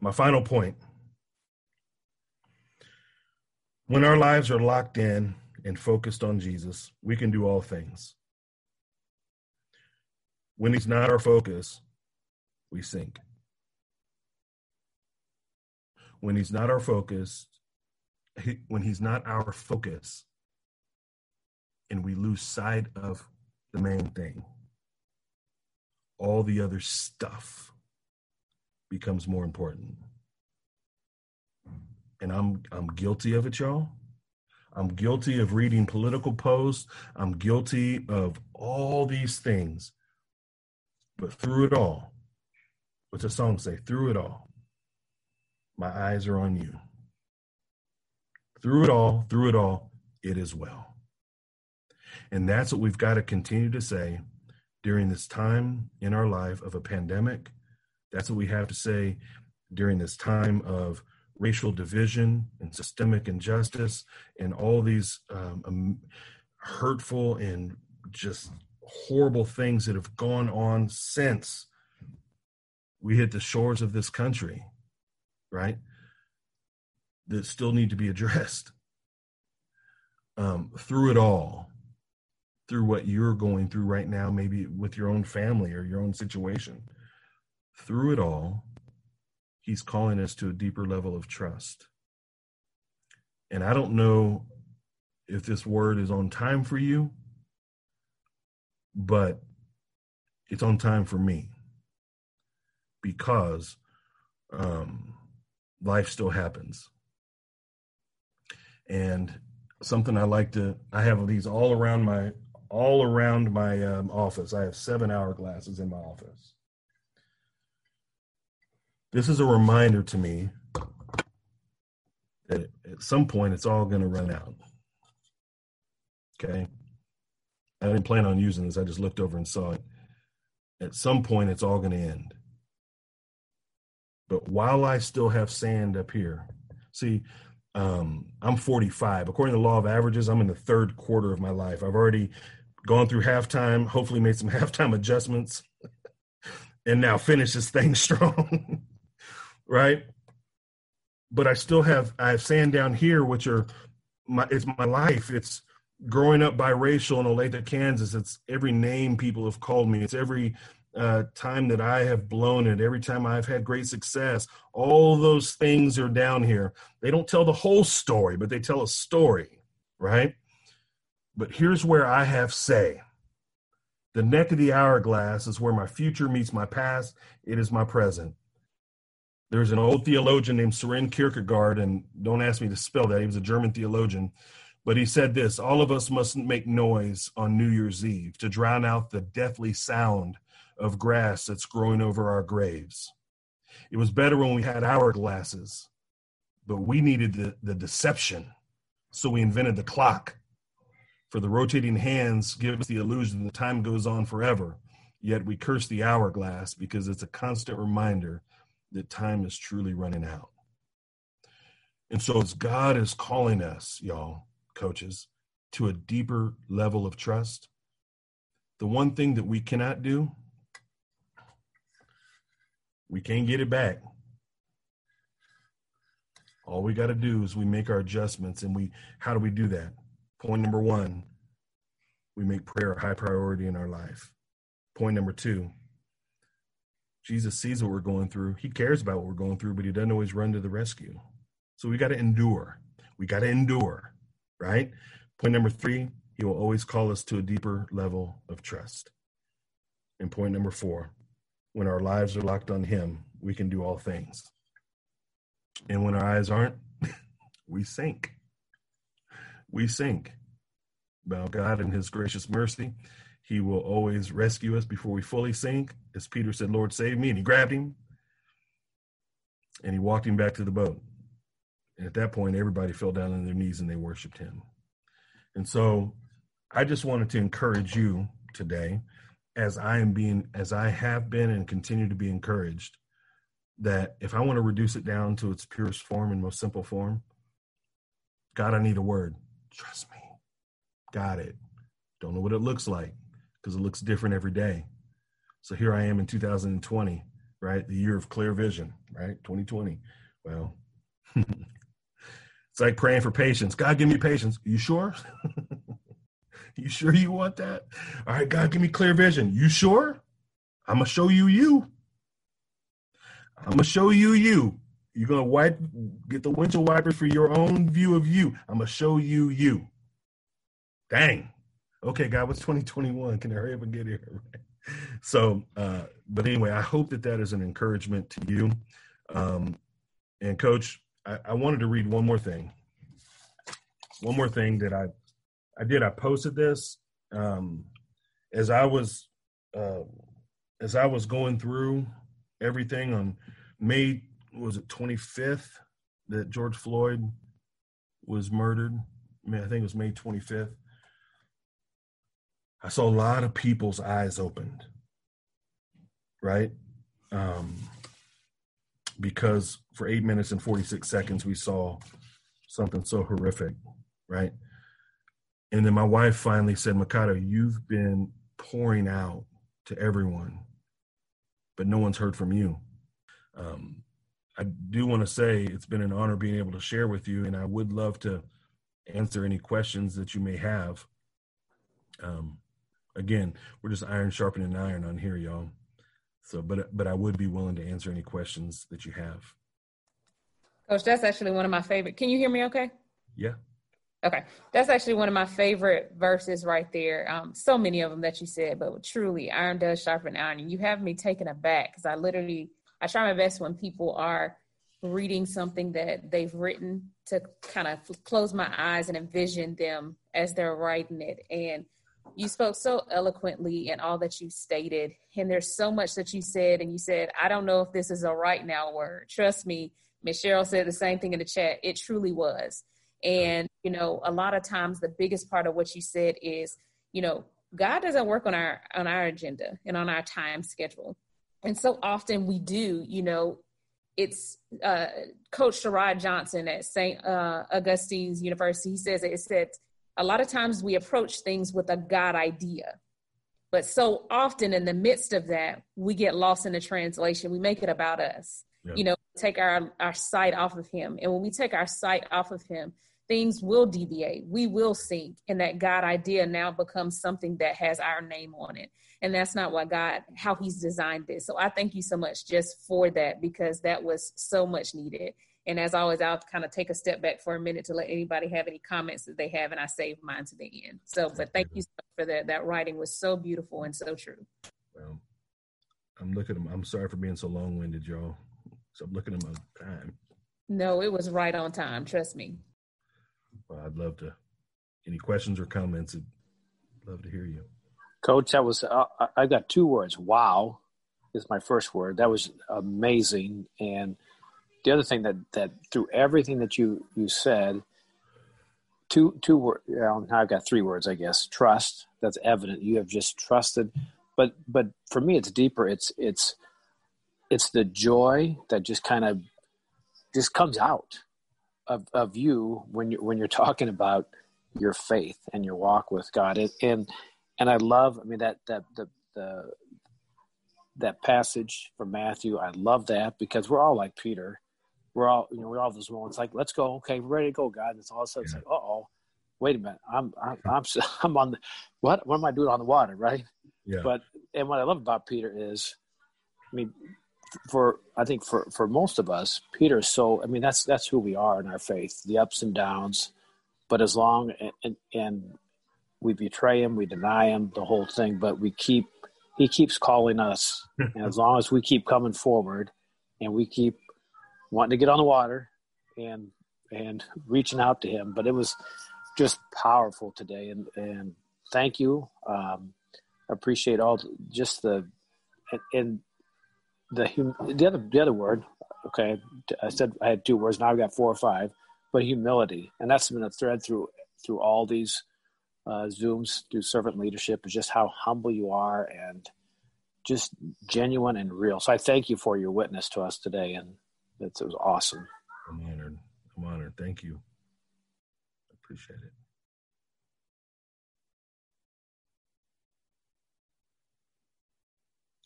S2: My final point when our lives are locked in and focused on Jesus, we can do all things. When he's not our focus, we sink. When he's not our focus, he, when he's not our focus, and we lose sight of the main thing, all the other stuff becomes more important. And I'm I'm guilty of it, y'all. I'm guilty of reading political posts. I'm guilty of all these things. But through it all, what's the song say? Through it all, my eyes are on you. Through it all, through it all, it is well. And that's what we've got to continue to say during this time in our life of a pandemic, that's what we have to say during this time of racial division and systemic injustice and all these um, um, hurtful and just horrible things that have gone on since we hit the shores of this country, right? That still need to be addressed. Um, through it all, through what you're going through right now, maybe with your own family or your own situation through it all, he's calling us to a deeper level of trust. And I don't know if this word is on time for you, but it's on time for me because um, life still happens. And something I like to, I have these all around my, all around my um, office. I have seven hour glasses in my office. This is a reminder to me that at some point it's all going to run out. Okay. I didn't plan on using this. I just looked over and saw it. At some point, it's all going to end. But while I still have sand up here, see, um, I'm 45. According to the law of averages, I'm in the third quarter of my life. I've already gone through halftime, hopefully made some halftime adjustments, and now finish this thing strong right? But I still have I have sand down here, which are my it's my life. It's growing up biracial in Olathe, Kansas. It's every name people have called me. It's every uh, time that I have blown it, every time I've had great success. All those things are down here. They don't tell the whole story, but they tell a story, right? But here's where I have say. The neck of the hourglass is where my future meets my past. It is my present. There's an old theologian named Soren Kierkegaard, and don't ask me to spell that. He was a German theologian. But he said this All of us must make noise on New Year's Eve to drown out the deathly sound of grass that's growing over our graves. It was better when we had hourglasses, but we needed the, the deception. So we invented the clock. For the rotating hands give us the illusion that time goes on forever. Yet we curse the hourglass because it's a constant reminder that time is truly running out. And so, as God is calling us, y'all, coaches, to a deeper level of trust, the one thing that we cannot do, we can't get it back. All we got to do is we make our adjustments. And we, how do we do that? Point number one, we make prayer a high priority in our life. Point number two, Jesus sees what we're going through. He cares about what we're going through, but he doesn't always run to the rescue. So we got to endure. We got to endure, right? Point number three, he will always call us to a deeper level of trust. And point number four, when our lives are locked on him, we can do all things. And when our eyes aren't, we sink. We sink. But God, in his gracious mercy, he will always rescue us before we fully sink. As Peter said, Lord, save me. And he grabbed him and he walked him back to the boat. And at that point, everybody fell down on their knees and they worshiped him. And so I just wanted to encourage you today, as I am being, as I have been and continue to be encouraged, that if I want to reduce it down to its purest form and most simple form, God, I need a word. Trust me. Got it. Don't know what it looks like because it looks different every day. So here I am in 2020, right? The year of clear vision, right? 2020. Well, it's like praying for patience. God, give me patience. You sure? you sure you want that? All right, God, give me clear vision. You sure? I'm going to show you you. I'm going to show you you. You're going to wipe, get the windshield wipers for your own view of you. I'm going to show you you. Dang okay, God, what's 2021? Can I hurry up and get here? so, uh, but anyway, I hope that that is an encouragement to you. Um, and coach, I, I wanted to read one more thing. One more thing that I, I did. I posted this um, as I was, uh, as I was going through everything on May was it 25th that George Floyd was murdered. I, mean, I think it was May 25th. I saw a lot of people's eyes opened, right? Um, because for eight minutes and 46 seconds, we saw something so horrific, right? And then my wife finally said, Mikado, you've been pouring out to everyone, but no one's heard from you. Um, I do want to say it's been an honor being able to share with you, and I would love to answer any questions that you may have. Um, again, we're just iron sharpening iron on here, y'all. So, but but I would be willing to answer any questions that you have.
S1: Coach, that's actually one of my favorite. Can you hear me? Okay.
S2: Yeah.
S1: Okay, that's actually one of my favorite verses right there. Um, so many of them that you said, but truly, iron does sharpen iron. And you have me taken aback because I literally I try my best when people are reading something that they've written to kind of close my eyes and envision them as they're writing it. And you spoke so eloquently in all that you stated and there's so much that you said and you said i don't know if this is a right now word. Trust me miss cheryl said the same thing in the chat. It truly was. And you know a lot of times the biggest part of what you said is you know god doesn't work on our on our agenda and on our time schedule. And so often we do you know it's uh, coach sherrod johnson at st uh, augustine's university he says it, it said a lot of times we approach things with a God idea. But so often in the midst of that, we get lost in the translation. We make it about us. Yeah. You know, take our, our sight off of him. And when we take our sight off of him, things will deviate. We will sink. And that God idea now becomes something that has our name on it. And that's not what God, how he's designed this. So I thank you so much just for that because that was so much needed. And as always, I'll kind of take a step back for a minute to let anybody have any comments that they have, and I save mine to the end. So, but thank you so for that. That writing was so beautiful and so true.
S2: Well, I'm looking. I'm sorry for being so long-winded, y'all. So I'm looking at my time.
S1: No, it was right on time. Trust me.
S2: Well, I'd love to. Any questions or comments? I'd love to hear you.
S3: Coach, that was, uh, I've got two words. Wow is my first word. That was amazing. And the other thing that, that through everything that you, you said, two, two words, well, now I've got three words, I guess. Trust. That's evident. You have just trusted. But, but for me, it's deeper. It's, it's, it's the joy that just kind of just comes out of, of you when you when you're talking about your faith and your walk with God. And, and and I love, I mean, that, that, the, the, that passage from Matthew, I love that because we're all like Peter. We're all, you know, we're all those moments like, let's go. Okay. We're ready to go, God. And it's all of a sudden, it's like, uh oh, wait a minute. I'm, I'm, I'm, I'm on the, what, what am I doing on the water? Right.
S2: Yeah.
S3: But, and what I love about Peter is, I mean, for I think for for most of us, Peter is so. I mean, that's that's who we are in our faith, the ups and downs. But as long and, and, and we betray him, we deny him, the whole thing, but we keep he keeps calling us. and as long as we keep coming forward and we keep wanting to get on the water and and reaching out to him. But it was just powerful today and and thank you. Um appreciate all just the and, and the hum, the other the other word okay i said i had two words now i've got four or five but humility and that's been a thread through through all these uh, Zooms through servant leadership is just how humble you are and just genuine and real. So I thank you for your witness to us today, and it was awesome.
S2: I'm honored. I'm honored. Thank you. I appreciate it.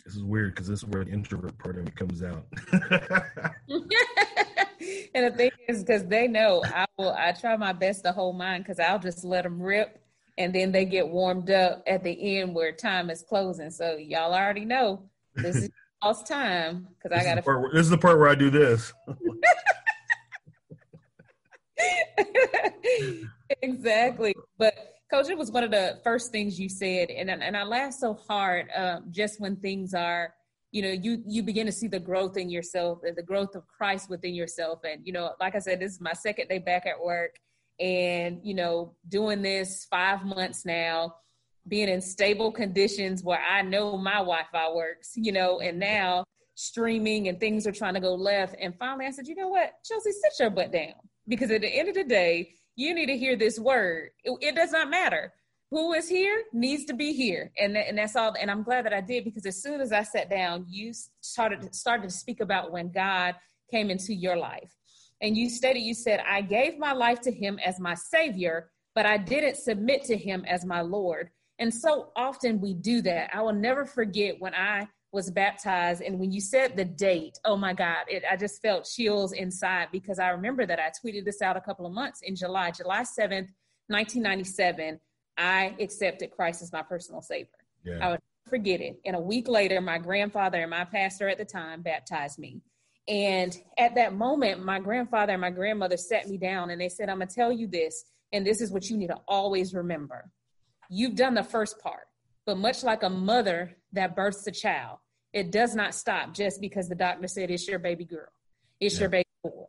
S2: This is weird because this is where the introvert part of me comes out.
S1: and the thing is, because they know I will, I try my best to hold mine because I'll just let them rip and then they get warmed up at the end where time is closing. So y'all already know this is lost time because I got
S2: to. This is the part where I do this.
S1: exactly, but coach, it was one of the first things you said, and and I laughed so hard um, just when things are. You know, you you begin to see the growth in yourself, and the growth of Christ within yourself, and you know, like I said, this is my second day back at work, and you know doing this five months now being in stable conditions where i know my wi-fi works you know and now streaming and things are trying to go left. And finally i said you know what? Chelsea sit your butt down. Because at the end of the day you need to hear this word. It, it does not matter. Who is here needs to be here. And, and that's all and i'm glad that i did because as soon as i sat down you started started to speak about when god came into your life. And you stated, you said, I gave my life to him as my savior, but I didn't submit to him as my Lord. And so often we do that. I will never forget when I was baptized and when you said the date, oh my God, it, I just felt chills inside because I remember that I tweeted this out a couple of months in July, July 7th, 1997. I accepted Christ as my personal savior. Yeah. I would forget it. And a week later, my grandfather and my pastor at the time baptized me. And at that moment, my grandfather and my grandmother sat me down and they said, I'm going to tell you this, and this is what you need to always remember. You've done the first part, but much like a mother that births a child, it does not stop just because the doctor said it's your baby girl, it's yeah. your baby boy.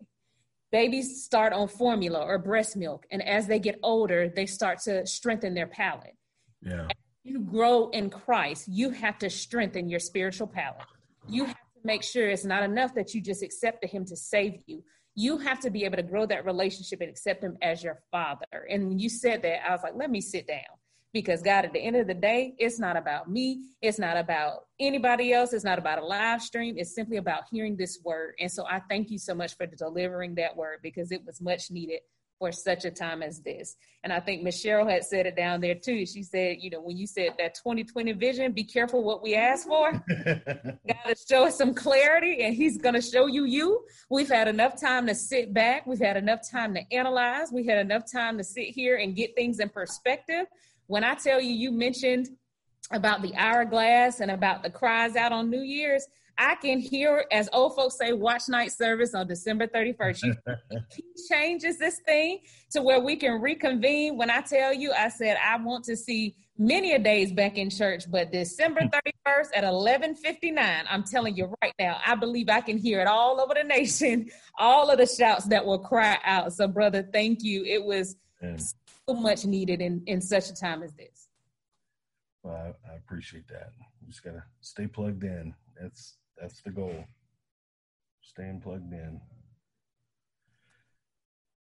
S1: Babies start on formula or breast milk, and as they get older, they start to strengthen their palate.
S2: Yeah.
S1: As you grow in Christ, you have to strengthen your spiritual palate. You have to make sure it's not enough that you just accepted him to save you. You have to be able to grow that relationship and accept him as your father. And when you said that, I was like, let me sit down. Because God, at the end of the day, it's not about me. It's not about anybody else. It's not about a live stream. It's simply about hearing this word. And so I thank you so much for delivering that word because it was much needed for such a time as this. And I think Miss Cheryl had said it down there too. She said, you know, when you said that 2020 vision, be careful what we ask for. God to show us some clarity and he's going to show you you. We've had enough time to sit back. We've had enough time to analyze. We had enough time to sit here and get things in perspective. When I tell you, you mentioned about the hourglass and about the cries out on New Year's, I can hear, as old folks say, watch night service on December 31st. he changes this thing to where we can reconvene. When I tell you, I said, I want to see many a days back in church, but December hmm. 31st at 11:59, I'm telling you right now, I believe I can hear it all over the nation, all of the shouts that will cry out. So, brother, thank you. It was yeah. So much needed in in such a time as this.
S2: Well, I, I appreciate that. You just gotta stay plugged in. That's that's the goal. Staying plugged in.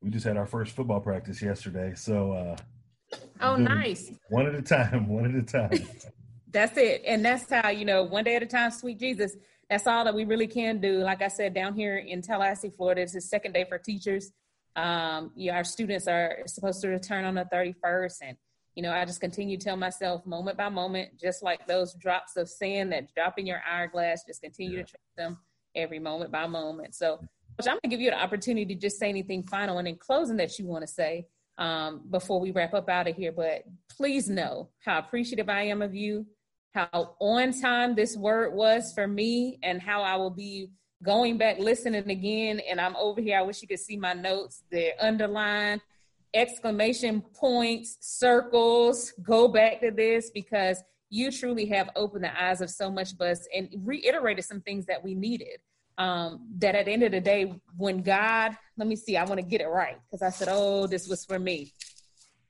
S2: We just had our first football practice yesterday, so uh
S1: Oh nice.
S2: One at a time, one at a time.
S1: that's it. And that's how, you know, one day at a time, sweet Jesus. That's all that we really can do. Like I said, down here in Tallahassee, Florida, it's the second day for teachers. Um, yeah, our students are supposed to return on the 31st and you know, I just continue to tell myself moment by moment, just like those drops of sand that drop in your hourglass, just continue yeah. to trace them every moment by moment. So, Coach, I'm going to give you an opportunity to just say anything final and in closing that you want to say um, before we wrap up out of here. But please know how appreciative I am of you, how on time this word was for me, and how I will be going back listening again. And I'm over here. I wish you could see my notes. They're underlined exclamation points, circles, go back to this because you truly have opened the eyes of so much of us and reiterated some things that we needed. Um, that at the end of the day, when God, let me see, I want to get it right because I said, oh, this was for me.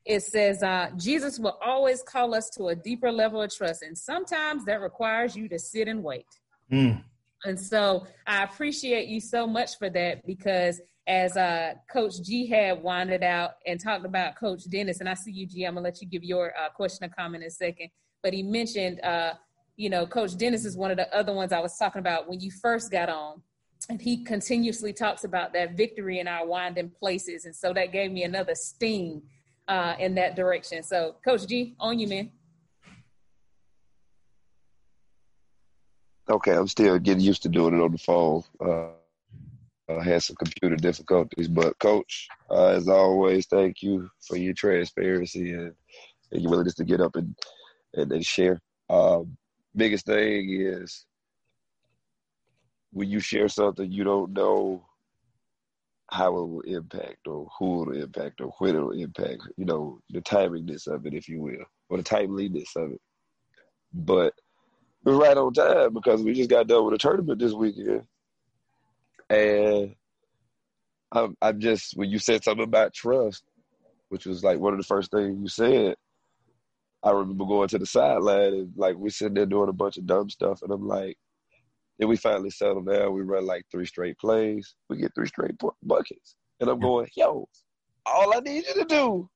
S1: It says, uh, Jesus will always call us to a deeper level of trust. And sometimes that requires you to sit and wait. Mm. And so I appreciate you so much for that because as uh, Coach G had winded out and talked about Coach Dennis, and I see you, G. I'm gonna let you give your uh, question or comment in a second. But he mentioned, uh, you know, Coach Dennis is one of the other ones I was talking about when you first got on, and he continuously talks about that victory in our winding places, and so that gave me another sting uh, in that direction. So, Coach G, on you, man.
S4: Okay, I'm still getting used to doing it on the phone. Uh, I had some computer difficulties, but coach, uh, as always, thank you for your transparency and, and your willingness to get up and and, and share. Um, biggest thing is when you share something you don't know how it will impact or who it'll impact or when it'll impact, you know, the timingness of it, if you will, or the timeliness of it. But we're right on time because we just got done with a tournament this weekend. And I'm, I'm just, when you said something about trust, which was like one of the first things you said, I remember going to the sideline and like we sitting there doing a bunch of dumb stuff. And I'm like, then we finally settle down. We run like three straight plays. We get three straight buckets. And I'm going, yo, all I need you to do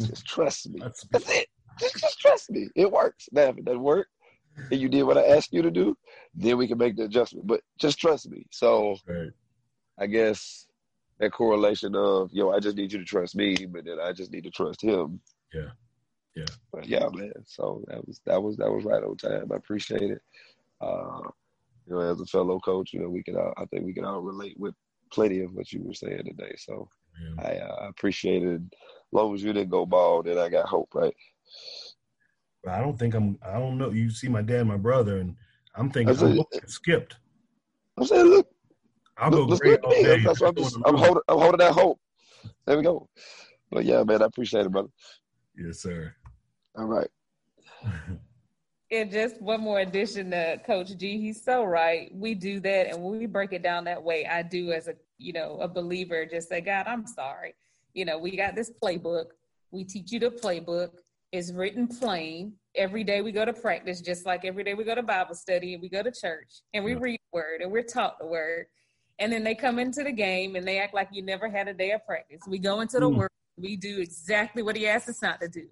S4: just trust me. That's, That's it. Just, just trust me. It works. Now, if it doesn't work, and you did what I asked you to do, then we can make the adjustment. But just trust me. So right. I guess that correlation of yo, I just need you to trust me, but then I just need to trust him.
S2: Yeah. Yeah.
S4: But yeah, man. So that was that was that was right on time. I appreciate it. Uh, you know, as a fellow coach, you know, we can all, I think we can all relate with plenty of what you were saying today. So yeah. I uh, appreciate it. As long as you didn't go bald, then I got hope, right?
S2: I don't think I'm. I don't know. You see my dad, and my brother, and I'm thinking I'm skipped.
S4: I'm saying, look, I'll look, go great all day. That's what I'm, just, I'm holding. I'm holding that hope. There we go. But yeah, man, I appreciate it, brother.
S2: Yes, sir.
S4: All right.
S1: and just one more addition to Coach G. He's so right. We do that, and when we break it down that way, I do as a you know a believer. Just say, God, I'm sorry. You know, we got this playbook. We teach you the playbook is written plain. Every day we go to practice, just like every day we go to Bible study and we go to church and we yeah. read the word and we're taught the word. And then they come into the game and they act like you never had a day of practice. We go into the mm. word, we do exactly what he asked us not to do.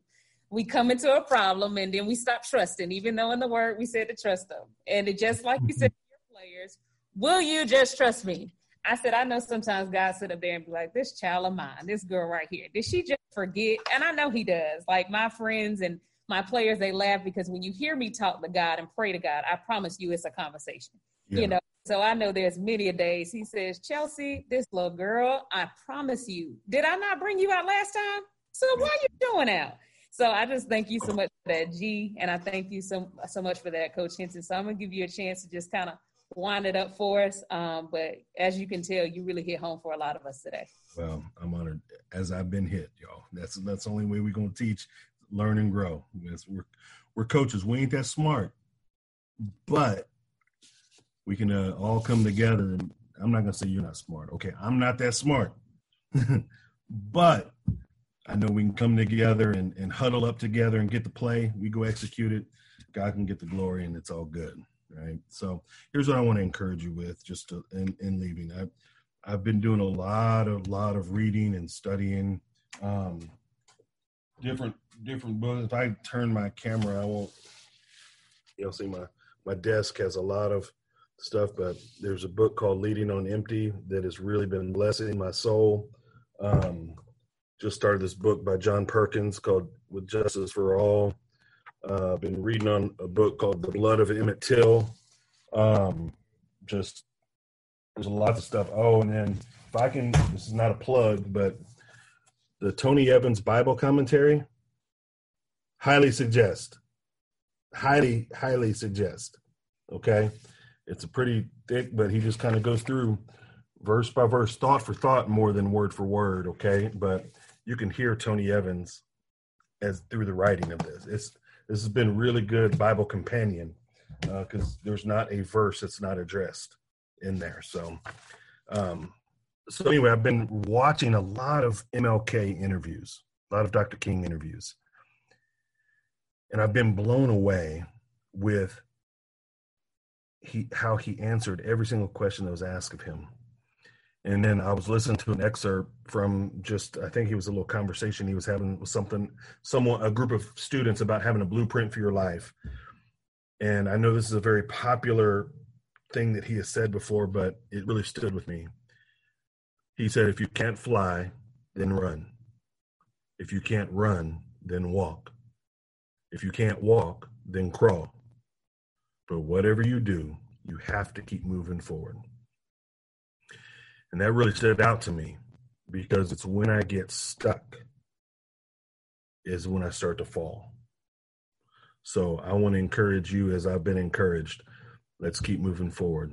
S1: We come into a problem and then we stop trusting, even though in the word we said to trust them. And it just like you said to your players, will you just trust me? I said, I know sometimes God sit up there and be like, this child of mine, this girl right here, did she just forget? And I know he does. Like my friends and my players, they laugh because when you hear me talk to God and pray to God, I promise you it's a conversation. Yeah. You know, so I know there's many a days he says, Chelsea, this little girl, I promise you, did I not bring you out last time? So why are you doing out? So I just thank you so much for that, G, and I thank you so so much for that, Coach Hinson. So I'm gonna give you a chance to just kind of wind it up for us. Um, but as you can tell, you really hit home for a lot of us today.
S2: Well, I'm honored as I've been hit, y'all. That's that's the only way we're gonna teach. learn and grow. we're we're coaches. We ain't that smart, but we can uh, all come together. And I'm not gonna say you're not smart. Okay, I'm not that smart, but I know we can come together and, and huddle up together and get the play. We go execute it. God can get the glory, and it's all good, right? So here's what I want to encourage you with, just to, in, in leaving. I, I've been doing a lot of lot of reading and studying um, different different books. If I turn my camera, I won't. You'll see my my desk has a lot of stuff, but there's a book called Leading on Empty that has really been blessing my soul. Um, just started this book by John Perkins called With Justice for All. Uh, I've been reading on a book called The Blood of Emmett Till. Um, just there's a lot of stuff. Oh, and then if I can, this is not a plug, but the Tony Evans Bible commentary, highly suggest, highly, highly suggest. Okay. It's a pretty thick, but he just kind of goes through verse by verse, thought for thought, more than word for word. Okay. But you can hear Tony Evans as through the writing of this. It's, this has been really good Bible companion because uh, there's not a verse that's not addressed in there. So, um, so anyway, I've been watching a lot of MLK interviews, a lot of Dr. King interviews, and I've been blown away with he how he answered every single question that was asked of him. And then I was listening to an excerpt from just I think it was a little conversation he was having with something someone a group of students about having a blueprint for your life. And I know this is a very popular thing that he has said before, but it really stood with me. He said, If you can't fly, then run. If you can't run, then walk. If you can't walk, then crawl. But whatever you do, you have to keep moving forward. And that really stood out to me because it's when I get stuck is when I start to fall. So I want to encourage you as I've been encouraged Let's keep moving forward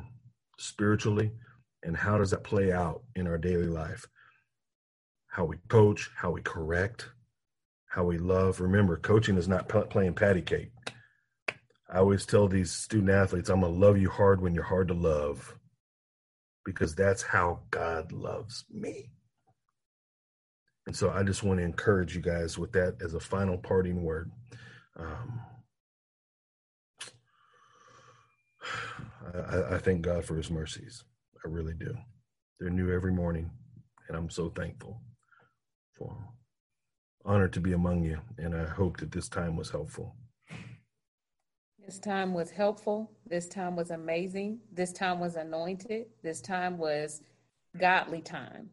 S2: spiritually. And how does that play out in our daily life? How we coach, how we correct, how we love. Remember, coaching is not playing patty cake. I always tell these student athletes, I'm going to love you hard when you're hard to love because that's how God loves me. And so I just want to encourage you guys with that as a final parting word. Um, I, I thank God for his mercies. I really do. They're new every morning, and I'm so thankful for them. Honored to be among you, and I hope that this time was helpful.
S1: This time was helpful. This time was amazing. This time was anointed. This time was godly time.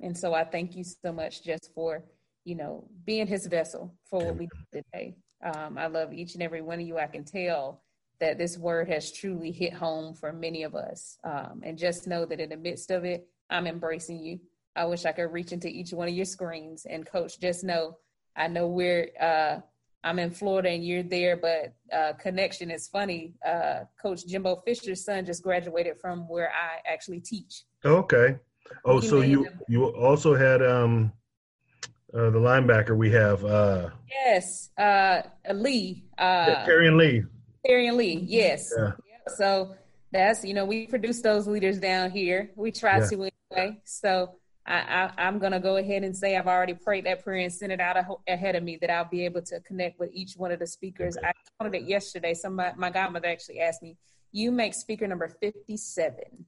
S1: And so I thank you so much just for, you know, being his vessel for what we did today. Um, I love each and every one of you. I can tell that this word has truly hit home for many of us. Um, and just know that in the midst of it, I'm embracing you. I wish I could reach into each one of your screens. And coach, just know, I know we're, uh, I'm in Florida and you're there, but uh, connection is funny. Uh, Coach Jimbo Fisher's son just graduated from where I actually teach.
S2: Okay. Oh, he so you you also had um uh, the linebacker we have. Uh,
S1: yes, uh, Lee. Uh,
S2: Terry Lee.
S1: And Lee, yes. Yeah. So that's you know we produce those leaders down here. We try yeah. to anyway. So I, I, am going to go ahead and say I've already prayed that prayer and sent it out ahead of me that I'll be able to connect with each one of the speakers. Okay. I counted it yesterday. Somebody, my godmother actually asked me, "You make speaker number 57."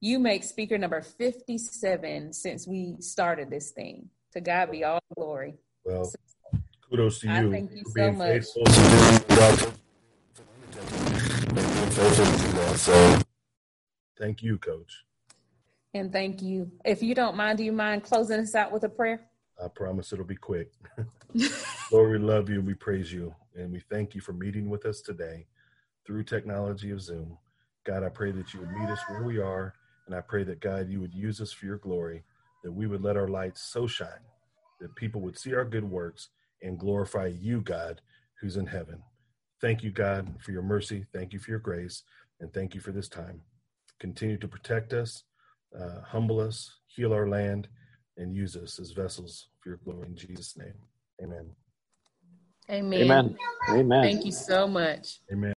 S1: You make speaker number 57 since we started this thing. To God be all glory.
S2: Well, so, kudos to you.
S1: thank you so much.
S2: So thank you, Coach.
S1: And thank you. If you don't mind, do you mind closing us out with a prayer?
S2: I promise it'll be quick. Lord, we love you. We praise you. And we thank you for meeting with us today through technology of Zoom. God, I pray that you would meet us where we are. And I pray that, God, you would use us for your glory, that we would let our lights so shine that people would see our good works and glorify you, God, who's in heaven. Thank you, God, for your mercy. Thank you for your grace. And thank you for this time. Continue to protect us, uh, humble us, heal our land, and use us as vessels for your glory in Jesus' name. Amen.
S1: Amen.
S3: Amen. Amen.
S1: Thank you so much.
S2: Amen.